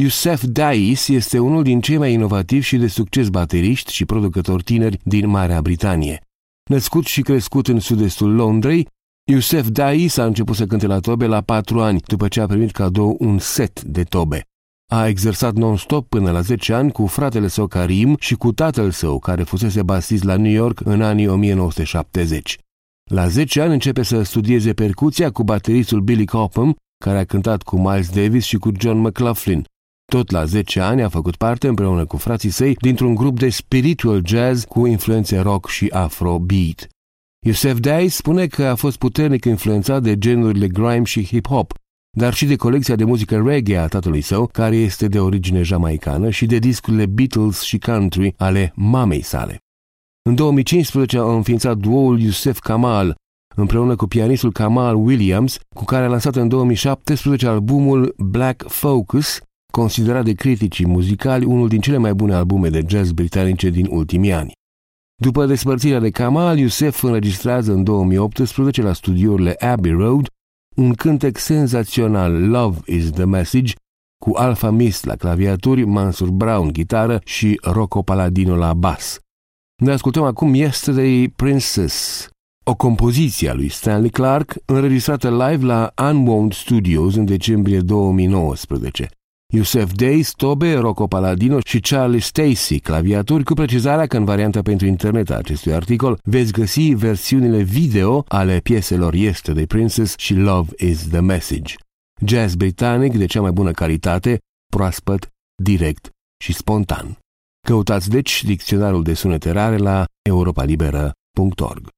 Youssef Dais este unul din cei mai inovativi și de succes bateriști și producători tineri din Marea Britanie. Născut și crescut în sud-estul Londrei, Youssef Dais a început să cânte la tobe la patru ani, după ce a primit cadou un set de tobe. A exersat non-stop până la 10 ani cu fratele său Karim și cu tatăl său, care fusese basist la New York în anii 1970. La 10 ani începe să studieze percuția cu bateristul Billy Cobham, care a cântat cu Miles Davis și cu John McLaughlin. Tot la 10 ani a făcut parte împreună cu frații săi dintr-un grup de spiritual jazz cu influențe rock și afrobeat. Yusef Day spune că a fost puternic influențat de genurile grime și hip-hop, dar și de colecția de muzică reggae a tatălui său, care este de origine jamaicană, și de discurile Beatles și country ale mamei sale. În 2015 a înființat duoul Yusef Kamal, împreună cu pianistul Kamal Williams, cu care a lansat în 2017 albumul Black Focus, considerat de criticii muzicali unul din cele mai bune albume de jazz britanice din ultimii ani. După despărțirea de Kamal, Yusef înregistrează în 2018 la studiourile Abbey Road un cântec senzațional Love is the Message cu Alpha Mist la claviaturi, Mansur Brown gitară și Rocco Paladino la bas. Ne ascultăm acum Yesterday Princess, o compoziție a lui Stanley Clark înregistrată live la Unwound Studios în decembrie 2019. Yusef Day, Stobe, Rocco Paladino și Charlie Stacy, claviaturi, cu precizarea că în varianta pentru internet a acestui articol veți găsi versiunile video ale pieselor Yesterday Princess și Love is the Message. Jazz britanic de cea mai bună calitate, proaspăt, direct și spontan. Căutați deci dicționarul de sunete rare la europalibera.org.